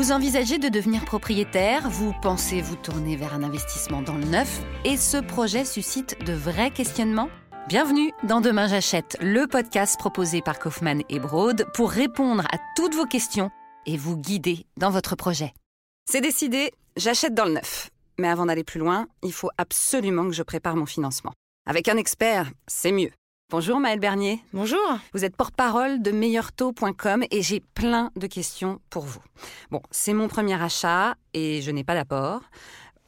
Vous envisagez de devenir propriétaire, vous pensez vous tourner vers un investissement dans le neuf, et ce projet suscite de vrais questionnements? Bienvenue dans Demain j'achète, le podcast proposé par Kaufmann et Broad pour répondre à toutes vos questions et vous guider dans votre projet. C'est décidé, j'achète dans le neuf. Mais avant d'aller plus loin, il faut absolument que je prépare mon financement. Avec un expert, c'est mieux. Bonjour Maëlle Bernier. Bonjour. Vous êtes porte-parole de meilleurtaux.com et j'ai plein de questions pour vous. Bon, c'est mon premier achat et je n'ai pas d'apport.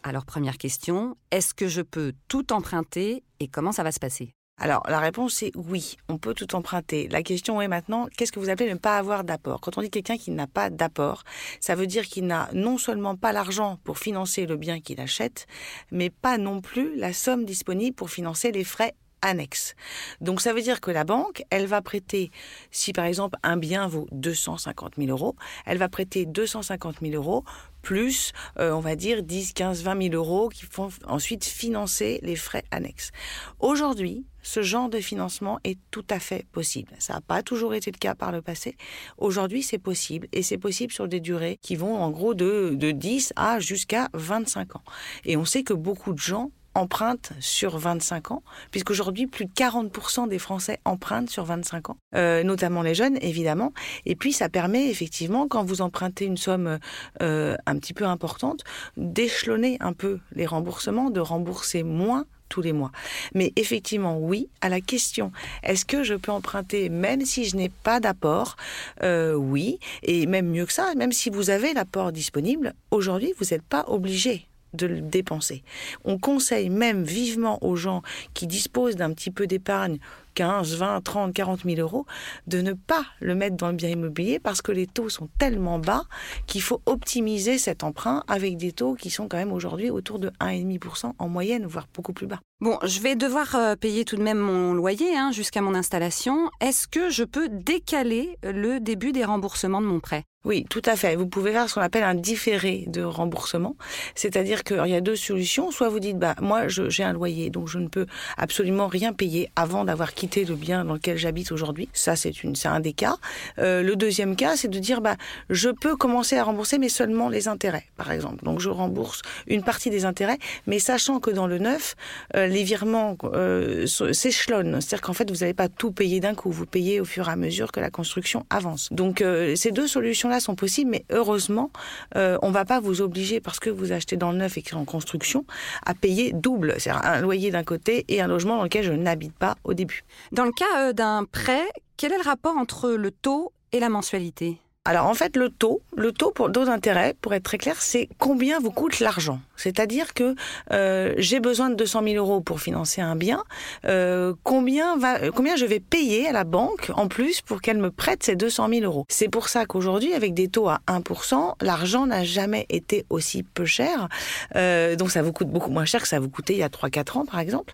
Alors première question, est-ce que je peux tout emprunter et comment ça va se passer? Alors, la réponse est oui, on peut tout emprunter. La question est maintenant, qu'est-ce que vous appelez ne pas avoir d'apport? Quand on dit quelqu'un qui n'a pas d'apport, ça veut dire qu'il n'a non seulement pas l'argent pour financer le bien qu'il achète, mais pas non plus la somme disponible pour financer les frais annexe. Donc ça veut dire que la banque, elle va prêter, si par exemple un bien vaut 250 000 euros, elle va prêter 250 000 euros plus, euh, on va dire, 10, 15, 20 000 euros qui font ensuite financer les frais annexes. Aujourd'hui, ce genre de financement est tout à fait possible. Ça n'a pas toujours été le cas par le passé. Aujourd'hui, c'est possible et c'est possible sur des durées qui vont en gros de, de 10 à jusqu'à 25 ans. Et on sait que beaucoup de gens empruntent sur 25 ans, puisqu'aujourd'hui, plus de 40% des Français empruntent sur 25 ans, euh, notamment les jeunes, évidemment. Et puis, ça permet effectivement, quand vous empruntez une somme euh, un petit peu importante, d'échelonner un peu les remboursements, de rembourser moins tous les mois. Mais effectivement, oui, à la question, est-ce que je peux emprunter même si je n'ai pas d'apport? Euh, Oui, et même mieux que ça, même si vous avez l'apport disponible, aujourd'hui, vous n'êtes pas obligé de le dépenser. On conseille même vivement aux gens qui disposent d'un petit peu d'épargne 15, 20, 30, 40 000 euros, de ne pas le mettre dans le bien immobilier parce que les taux sont tellement bas qu'il faut optimiser cet emprunt avec des taux qui sont quand même aujourd'hui autour de 1,5% en moyenne, voire beaucoup plus bas. Bon, je vais devoir euh, payer tout de même mon loyer hein, jusqu'à mon installation. Est-ce que je peux décaler le début des remboursements de mon prêt? Oui, tout à fait. Vous pouvez faire ce qu'on appelle un différé de remboursement. C'est-à-dire qu'il y a deux solutions. Soit vous dites, bah, moi, j'ai un loyer, donc je ne peux absolument rien payer avant d'avoir quitter le bien dans lequel j'habite aujourd'hui. Ça, c'est un des cas. Euh, le deuxième cas, c'est de dire, bah, je peux commencer à rembourser, mais seulement les intérêts, par exemple. Donc, je rembourse une partie des intérêts, mais sachant que dans le neuf, euh, les virements euh, s'échelonnent. C'est-à-dire qu'en fait, vous n'allez pas tout payer d'un coup. Vous payez au fur et à mesure que la construction avance. Donc, ces deux solutions-là sont possibles, mais heureusement, on va pas vous obliger parce que vous achetez dans le neuf et qui est en construction à payer double, c'est-à-dire un loyer d'un côté et un logement dans lequel je n'habite pas au début. Dans le cas euh, d'un prêt, quel est le rapport entre le taux et la mensualité? Alors en fait, le taux, le taux pour taux d'intérêt, pour être très clair, c'est combien vous coûte l'argent. C'est-à-dire que euh, j'ai besoin de 200 000 euros pour financer un bien. Euh, combien va, combien je vais payer à la banque en plus pour qu'elle me prête ces 200 000 euros? C'est pour ça qu'aujourd'hui, avec des taux à 1%, l'argent n'a jamais été aussi peu cher. Donc ça vous coûte beaucoup moins cher que ça vous coûtait il y a 3-4 ans, par exemple.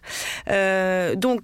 Donc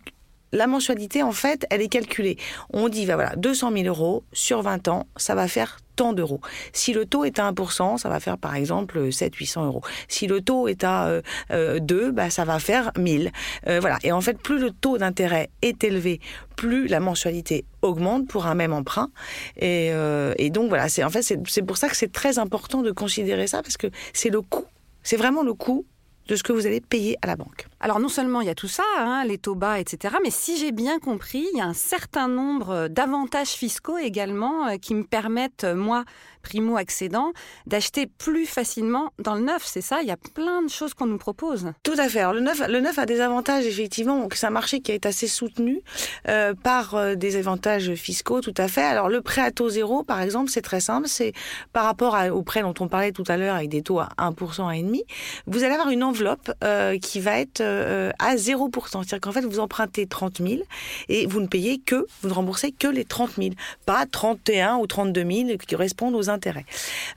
la mensualité, en fait, elle est calculée. On dit, bah voilà, 200 000 euros sur 20 ans, ça va faire tant d'euros. Si le taux est à 1%, ça va faire par exemple 700-800 euros. Si le taux est à 2, euh, bah, ça va faire 1000. Euh, voilà. Et en fait, plus le taux d'intérêt est élevé, plus la mensualité augmente pour un même emprunt. Et, euh, et donc voilà, c'est en fait c'est pour ça que c'est très important de considérer ça parce que c'est le coût. C'est vraiment le coût de ce que vous allez payer à la banque. Alors non seulement il y a tout ça, hein, les taux bas, etc., mais si j'ai bien compris, il y a un certain nombre d'avantages fiscaux également euh, qui me permettent, euh, moi, primo-accédant, d'acheter plus facilement dans le neuf. C'est ça Il y a plein de choses qu'on nous propose. Tout à fait. Le, neuf, le neuf a des avantages, effectivement. C'est un marché qui est assez soutenu euh, par des avantages fiscaux, tout à fait. Alors le prêt à taux zéro, par exemple, c'est très simple. C'est par rapport au prêt dont on parlait tout à l'heure avec des taux à 1%, à demi. Vous allez avoir une enveloppe qui va être euh, à 0%. C'est-à-dire qu'en fait, vous empruntez 30 000 et vous ne payez que, vous ne remboursez que les 30 000, pas 31 ou 32 000 qui correspondent aux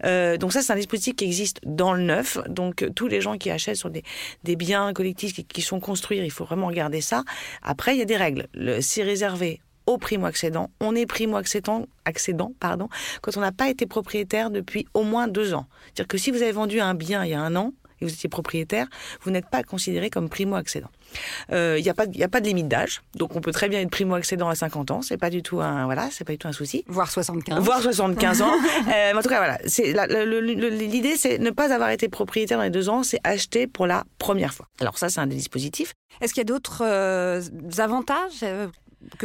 Euh, donc ça, c'est un dispositif qui existe dans le neuf. Donc tous les gens qui achètent sur des, des biens collectifs qui, sont construits, il faut vraiment regarder ça. Après, il y a des règles. C'est réservé au primo-accédant. On est primo-accédant accédant, pardon, quand on n'a pas été propriétaire depuis au moins deux ans. C'est-à-dire que si vous avez vendu un bien il y a un an, et vous étiez propriétaire, vous n'êtes pas considéré comme primo-accédant. Il euh, n'y a, a pas de limite d'âge, donc on peut très bien être primo-accédant à 50 ans, c'est pas du tout un voilà, c'est pas du tout un souci. Voire 75. Voire 75 ans. euh, en tout cas, voilà, c'est l'idée, c'est ne pas avoir été propriétaire dans les deux ans, c'est acheter pour la première fois. Alors ça, c'est un des dispositifs. Est-ce qu'il y a d'autres euh, avantages euh,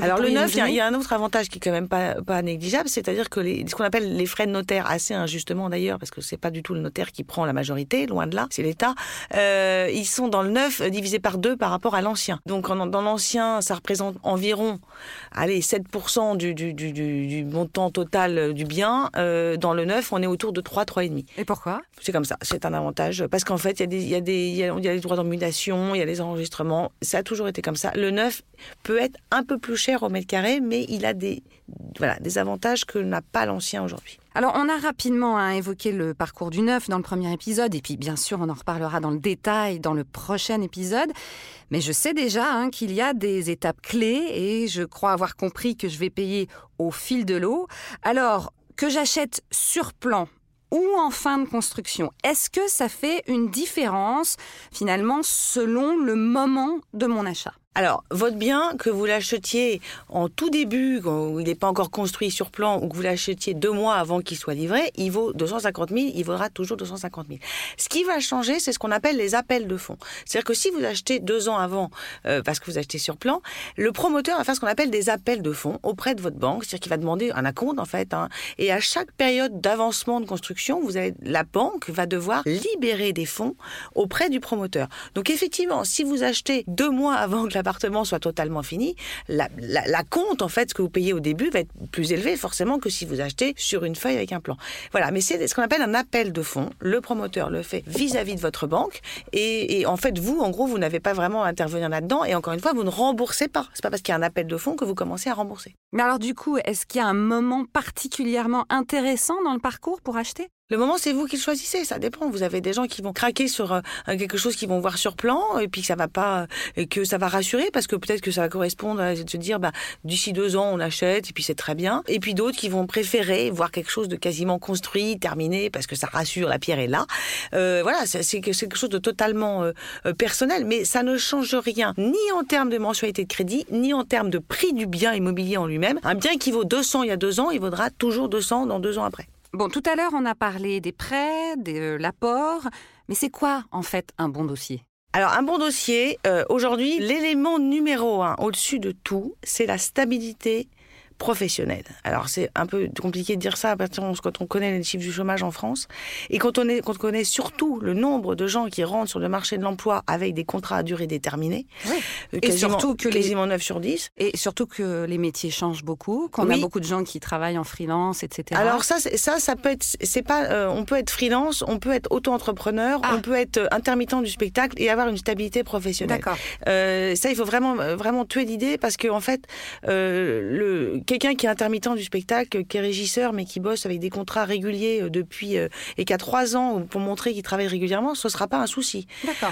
alors le neuf, il y, a un autre avantage qui est quand même pas, pas négligeable, c'est-à-dire que les, ce qu'on appelle les frais de notaire, assez injustement d'ailleurs, parce que c'est pas du tout le notaire qui prend la majorité, loin de là, c'est l'État, euh, ils sont dans le neuf divisé par deux par rapport à l'ancien. Donc dans l'ancien, ça représente environ, allez, 7% du, du, du, du, montant total du bien. Euh, dans le neuf, on est autour de 3, 3,5. Et pourquoi? C'est comme ça, c'est un avantage, parce qu'en fait, il y a des, il y a y a les droits d'emmulation, il y a les enregistrements, ça a toujours été comme ça. Le neuf peut être un peu plus cher au mètre carré, mais il a des, voilà, des avantages que n'a pas l'ancien aujourd'hui. Alors, on a rapidement hein, évoqué le parcours du neuf dans le premier épisode, et puis bien sûr, on en reparlera dans le détail dans le prochain épisode. Mais je sais déjà hein, qu'il y a des étapes clés, et je crois avoir compris que je vais payer au fil de l'eau. Alors, que j'achète sur plan ou en fin de construction, est-ce que ça fait une différence finalement selon le moment de mon achat? Alors, votre bien, que vous l'achetiez en tout début, quand il n'est pas encore construit sur plan, ou que vous l'achetiez deux mois avant qu'il soit livré, il vaut 250 000, il vaudra toujours 250 000. Ce qui va changer, c'est ce qu'on appelle les appels de fonds. C'est-à-dire que si vous achetez deux ans avant, euh, parce que vous achetez sur plan, le promoteur va faire ce qu'on appelle des appels de fonds auprès de votre banque, c'est-à-dire qu'il va demander un acompte en fait. Hein, et à chaque période d'avancement de construction, vous avez, la banque va devoir libérer des fonds auprès du promoteur. Donc effectivement, si vous achetez deux mois avant que la soit totalement fini, la, compte, en fait, ce que vous payez au début va être plus élevé forcément que si vous achetez sur une feuille avec un plan. Voilà, mais c'est ce qu'on appelle un appel de fonds. Le promoteur le fait vis-à-vis de votre banque et, en fait, vous, en gros, vous n'avez pas vraiment à intervenir là-dedans et encore une fois, vous ne remboursez pas. C'est pas parce qu'il y a un appel de fonds que vous commencez à rembourser. Mais alors du coup, est-ce qu'il y a un moment particulièrement intéressant dans le parcours pour acheter? Le moment, c'est vous qui le choisissez. Ça dépend. Vous avez des gens qui vont craquer sur euh, quelque chose qu'ils vont voir sur plan et puis que ça va pas, et que ça va rassurer parce que peut-être que ça va correspondre à se dire, bah, d'ici deux ans, on achète et puis c'est très bien. Et puis d'autres qui vont préférer voir quelque chose de quasiment construit, terminé parce que ça rassure, la pierre est là. Euh, voilà, c'est quelque chose de totalement euh, personnel, mais ça ne change rien ni en termes de mensualité de crédit, ni en termes de prix du bien immobilier en lui-même. Un bien qui vaut 200 il y a deux ans, il vaudra toujours 200 dans deux ans après. Bon, tout à l'heure, on a parlé des prêts, de euh, l'apport, mais c'est quoi en fait un bon dossier? Alors un bon dossier, euh, aujourd'hui, l'élément numéro un au-dessus de tout, c'est la stabilité professionnel. Alors c'est un peu compliqué de dire ça quand on connaît les chiffres du chômage en France et quand on, est, quand on connaît surtout le nombre de gens qui rentrent sur le marché de l'emploi avec des contrats à durée déterminée. Euh, et surtout que quasiment 9 sur 10. Et surtout que les métiers changent beaucoup, qu'on a beaucoup de gens qui travaillent en freelance, etc. Alors ça, ça, ça peut être, c'est pas, euh, on peut être freelance, on peut être auto-entrepreneur, ah. on peut être euh, intermittent du spectacle et avoir une stabilité professionnelle. D'accord. ça, il faut vraiment, vraiment tuer l'idée parce que en fait, le quelqu'un qui est intermittent du spectacle, qui est régisseur, mais qui bosse avec des contrats réguliers euh, depuis euh, et qui a trois ans pour montrer qu'il travaille régulièrement, ce sera pas un souci.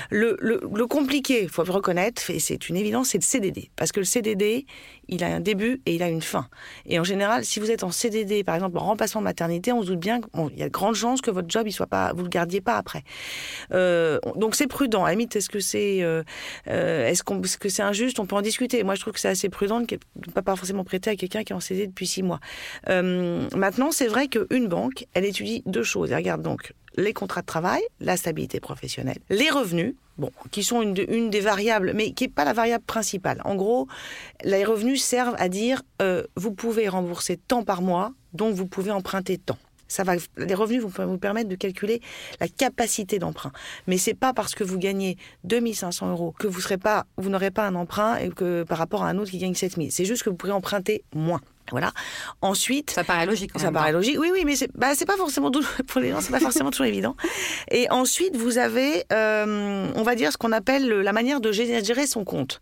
Le, le, le compliqué, faut le reconnaître, et c'est une évidence, c'est le CDD, parce que le CDD, il a un début et il a une fin. Et en général, si vous êtes en CDD, par exemple en remplacement de maternité, on se doute bien qu'il y a de grandes chances que votre job, il soit pas, vous le gardiez pas après. Euh, donc c'est prudent. À est-ce que c'est, euh, est-ce qu'on, que c'est injuste? On peut en discuter. Moi, je trouve que c'est assez prudent de ne pas forcément prêter à quelqu'un qui est en depuis six mois. Euh, maintenant, c'est vrai qu'une banque, elle étudie deux choses. Elle regarde donc les contrats de travail, la stabilité professionnelle, les revenus, bon, qui sont une, une des variables, mais qui n'est pas la variable principale. En gros, les revenus servent à dire euh, vous pouvez rembourser tant par mois, donc vous pouvez emprunter tant. Ça va, les revenus vont vous permettre de calculer la capacité d'emprunt. Mais c'est pas parce que vous gagnez 2500 euros que vous serez pas, vous n'aurez pas un emprunt et que par rapport à un autre qui gagne 7000. C'est juste que vous pourrez emprunter moins. Voilà. Ensuite, ça paraît logique. ça paraît logique. Oui, oui, mais c'est bah, pas forcément pour les gens, c'est pas forcément toujours évident. Et ensuite, vous avez, euh, on va dire ce qu'on appelle la manière de gérer son compte.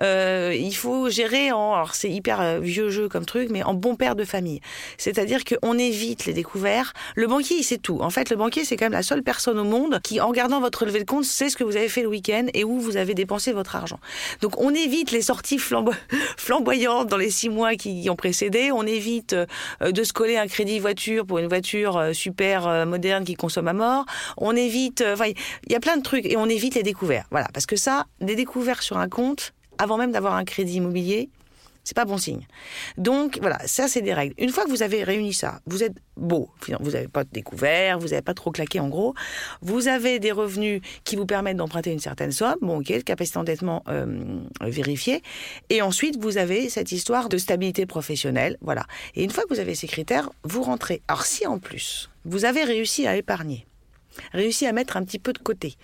Euh, il faut gérer en, alors c'est hyper euh, vieux jeu comme truc, mais en bon père de famille. C'est-à-dire qu'on évite les découvertes. Le banquier, il sait tout. En fait, le banquier, c'est quand même la seule personne au monde qui, en regardant votre relevé de compte, sait ce que vous avez fait le week-end et où vous avez dépensé votre argent. Donc, on évite les sorties flamboyantes dans les six mois qui ont précédé on évite de se coller un crédit voiture pour une voiture super moderne qui consomme à mort, on évite, enfin, il y a plein de trucs et on évite les découvertes. Voilà, parce que ça, des découvertes sur un compte, avant même d'avoir un crédit immobilier, c'est pas bon signe. Donc voilà, ça c'est des règles. Une fois que vous avez réuni ça, vous êtes beau, vous n'avez pas de découvert, vous n'avez pas trop claqué en gros, vous avez des revenus qui vous permettent d'emprunter une certaine somme, bon ok, capacité d'endettement euh, vérifiée, et ensuite vous avez cette histoire de stabilité professionnelle, voilà. Et une fois que vous avez ces critères, vous rentrez. Alors si en plus vous avez réussi à épargner, réussi à mettre un petit peu de côté.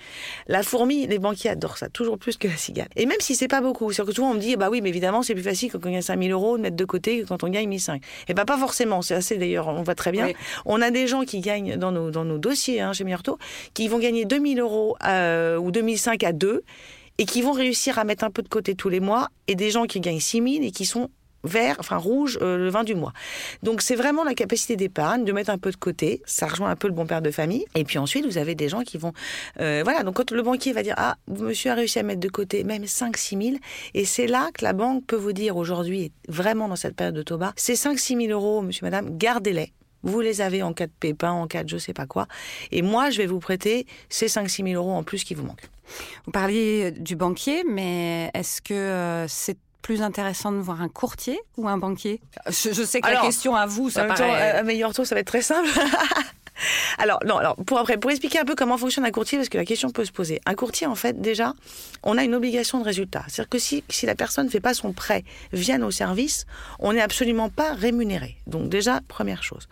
La fourmi, les banquiers adorent ça, toujours plus que la cigale. Et même si c'est pas beaucoup, c'est que souvent on me dit, bah oui, mais évidemment, c'est plus facile quand on gagne 5000 euros de mettre de côté que quand on gagne 1005. Et bah pas forcément, c'est assez d'ailleurs, on voit très bien. On a des gens qui gagnent dans nos, dans nos dossiers hein, chez Miorto, qui vont gagner 2000 euros euh, ou 2005 à 2 et qui vont réussir à mettre un peu de côté tous les mois, et des gens qui gagnent 6000 et qui sont vert, enfin rouge, euh, le vin du mois. Donc c'est vraiment la capacité d'épargne, de mettre un peu de côté. Ça rejoint un peu le bon père de famille. Et puis ensuite, vous avez des gens qui vont... Euh, voilà, donc quand le banquier va dire, ah, monsieur a réussi à mettre de côté même 5-6 000, et c'est là que la banque peut vous dire aujourd'hui, vraiment dans cette période de taux bas, ces 5-6 000 euros, monsieur, madame, gardez-les. Vous les avez en cas de pépin, en cas de je sais pas quoi. Et moi, je vais vous prêter ces 5-6 000 euros en plus qui vous manquent. Vous parliez du banquier, mais est-ce que euh, c'est plus intéressant de voir un courtier ou un banquier? Je, sais que la question à vous, ça paraît... un meilleur taux, ça va être très simple. alors, non, alors, pour après, pour expliquer un peu comment fonctionne un courtier, parce que la question peut se poser. Un courtier, en fait, déjà, on a une obligation de résultat. C'est-à-dire que si, si la personne ne fait pas son prêt via nos services, on n'est absolument pas rémunéré. Donc, déjà, première chose.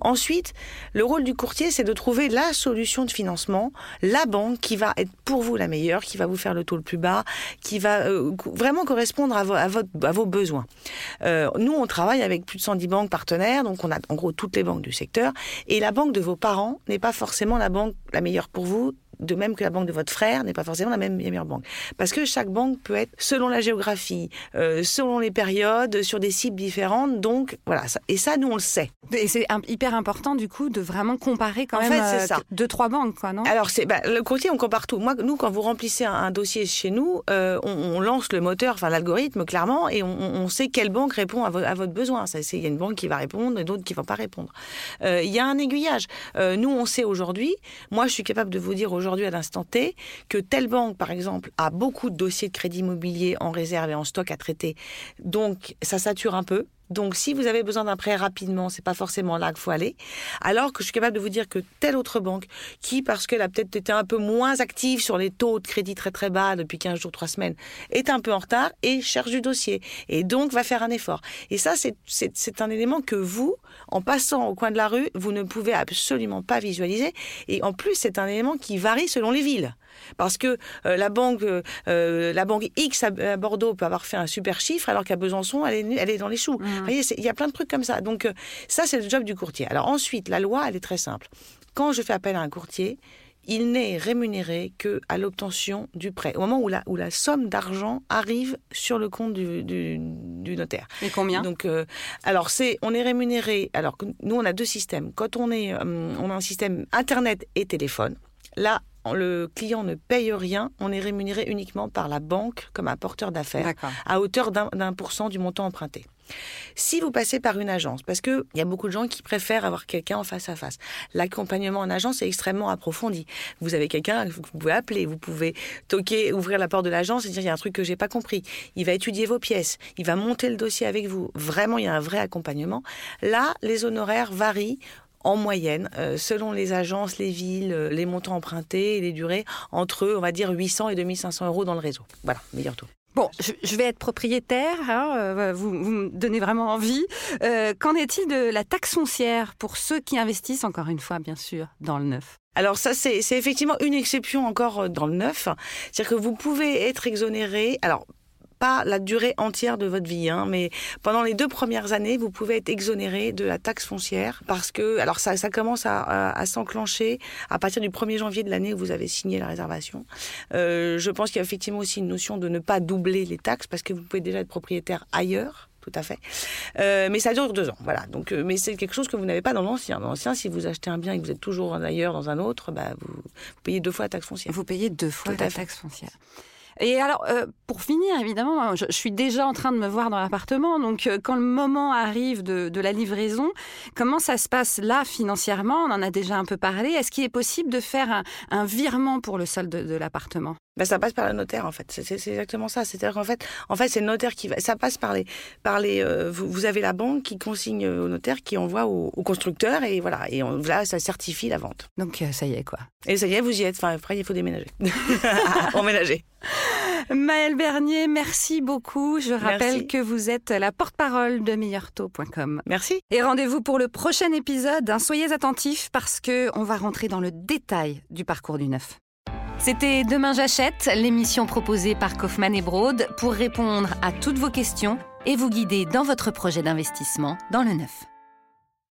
Ensuite, le rôle du courtier, c'est de trouver la solution de financement, la banque qui va être pour vous la meilleure, qui va vous faire le taux le plus bas, qui va euh, vraiment correspondre à, votre, à, vos besoins. Euh, nous, on travaille avec plus de 110 banques partenaires, donc on a en gros toutes les banques du secteur, et la banque de vos parents n'est pas forcément la banque la meilleure pour vous de même que la banque de votre frère n'est pas forcément la même meilleure banque. Parce que chaque banque peut être, selon la géographie, euh, selon les périodes, sur des cibles différentes. Donc, voilà. Ça, et ça, nous, on le sait. Et c'est hyper important, du coup, de vraiment comparer quand même fait, euh, deux, trois banques, quoi, non? Alors, c'est, bah, le courtier, on compare tout. Moi, nous, quand vous remplissez un, dossier chez nous, euh, on, lance le moteur, enfin, l'algorithme, clairement, et on, sait quelle banque répond à, votre besoin. Il y a une banque qui va répondre et d'autres qui ne vont pas répondre. Il y a un aiguillage. nous, on sait aujourd'hui, moi, je suis capable de vous dire aujourd'hui, aujourd'hui à l'instant T que telle banque, par exemple, a beaucoup de dossiers de crédit immobilier en réserve et en stock à traiter. Donc, ça sature un peu. Donc, si vous avez besoin d'un prêt rapidement, c'est pas forcément là qu'il faut aller. Alors que je suis capable de vous dire que telle autre banque, qui, parce qu'elle a peut-être été un peu moins active sur les taux de crédit très très bas depuis 15 jours, 3 semaines, est un peu en retard et cherche du dossier. Et donc, va faire un effort. Et ça, c'est un élément que vous, en passant au coin de la rue, vous ne pouvez absolument pas visualiser. Et en plus, c'est un élément qui varie selon les villes. Parce que euh, la banque, euh, la banque X à, Bordeaux peut avoir fait un super chiffre, alors qu'à Besançon, elle est, elle est dans les choux. Mmh. Vous voyez, il y a plein de trucs comme ça. Donc euh, ça, c'est le job du courtier. Alors ensuite, la loi, elle est très simple. Quand je fais appel à un courtier, il n'est rémunéré que à l'obtention du prêt, au moment où la, où la somme d'argent arrive sur le compte du, du, notaire. Et combien? Donc, alors c'est, on est rémunéré. Alors nous, on a deux systèmes. Quand on est, on a un système internet et téléphone. Là, le client ne paye rien, on est rémunéré uniquement par la banque comme un porteur d'affaires à hauteur d'un pour cent du montant emprunté. Si vous passez par une agence, parce qu'il y a beaucoup de gens qui préfèrent avoir quelqu'un en face à face, l'accompagnement en agence est extrêmement approfondi. Vous avez quelqu'un que vous pouvez appeler, vous pouvez toquer, ouvrir la porte de l'agence et dire il y a un truc que j'ai pas compris. Il va étudier vos pièces, il va monter le dossier avec vous. Vraiment, il y a un vrai accompagnement. Là, les honoraires varient en moyenne, euh, selon les agences, les villes, euh, les montants empruntés et les durées, entre, on va dire, 800 et 2500 euros dans le réseau. Voilà, meilleur taux. Bon, je vais être propriétaire, hein, euh, vous, me donnez vraiment envie. Qu'en est-il de la taxe foncière pour ceux qui investissent, encore une fois, bien sûr, dans le neuf? Alors ça, c'est effectivement une exception encore dans le neuf. C'est-à-dire que vous pouvez être exonéré. Alors, la durée entière de votre vie, hein, mais pendant les deux premières années, vous pouvez être exonéré de la taxe foncière parce que, alors ça, ça commence à, s'enclencher à partir du 1er janvier de l'année où vous avez signé la réservation. Euh, je pense qu'il y a effectivement aussi une notion de ne pas doubler les taxes parce que vous pouvez déjà être propriétaire ailleurs tout à fait. Euh, mais ça dure deux ans, voilà. Donc, euh, mais c'est quelque chose que vous n'avez pas dans l'ancien. Dans l'ancien, si vous achetez un bien et que vous êtes toujours ailleurs dans un autre, bah, vous, payez deux fois la taxe foncière. Vous payez deux fois la taxe foncière. Et alors, euh, pour finir, évidemment, je, suis déjà en train de me voir dans l'appartement. Donc, euh, quand le moment arrive de, la livraison, comment ça se passe là financièrement? On en a déjà un peu parlé. Est-ce qu'il est possible de faire un, virement pour le solde de, l'appartement? Ben, ça passe par le notaire en fait. C'est exactement ça. C'est-à-dire qu'en fait, en fait, c'est le notaire qui va. Ça passe par les, par les. Euh, vous, avez la banque qui consigne au notaire, qui envoie au, constructeur et voilà. Et on, là, ça certifie la vente. Donc ça y est quoi. Et ça y est, vous y êtes. Enfin, après, il faut déménager. Emménager. Maëlle Bernier, merci beaucoup. Je rappelle que vous êtes la porte-parole de meilleurtaux.com. Merci. Et rendez-vous pour le prochain épisode. Soyez attentifs parce que on va rentrer dans le détail du parcours du neuf. C'était Demain j'achète, l'émission proposée par Kaufmann et Broad pour répondre à toutes vos questions et vous guider dans votre projet d'investissement dans le neuf.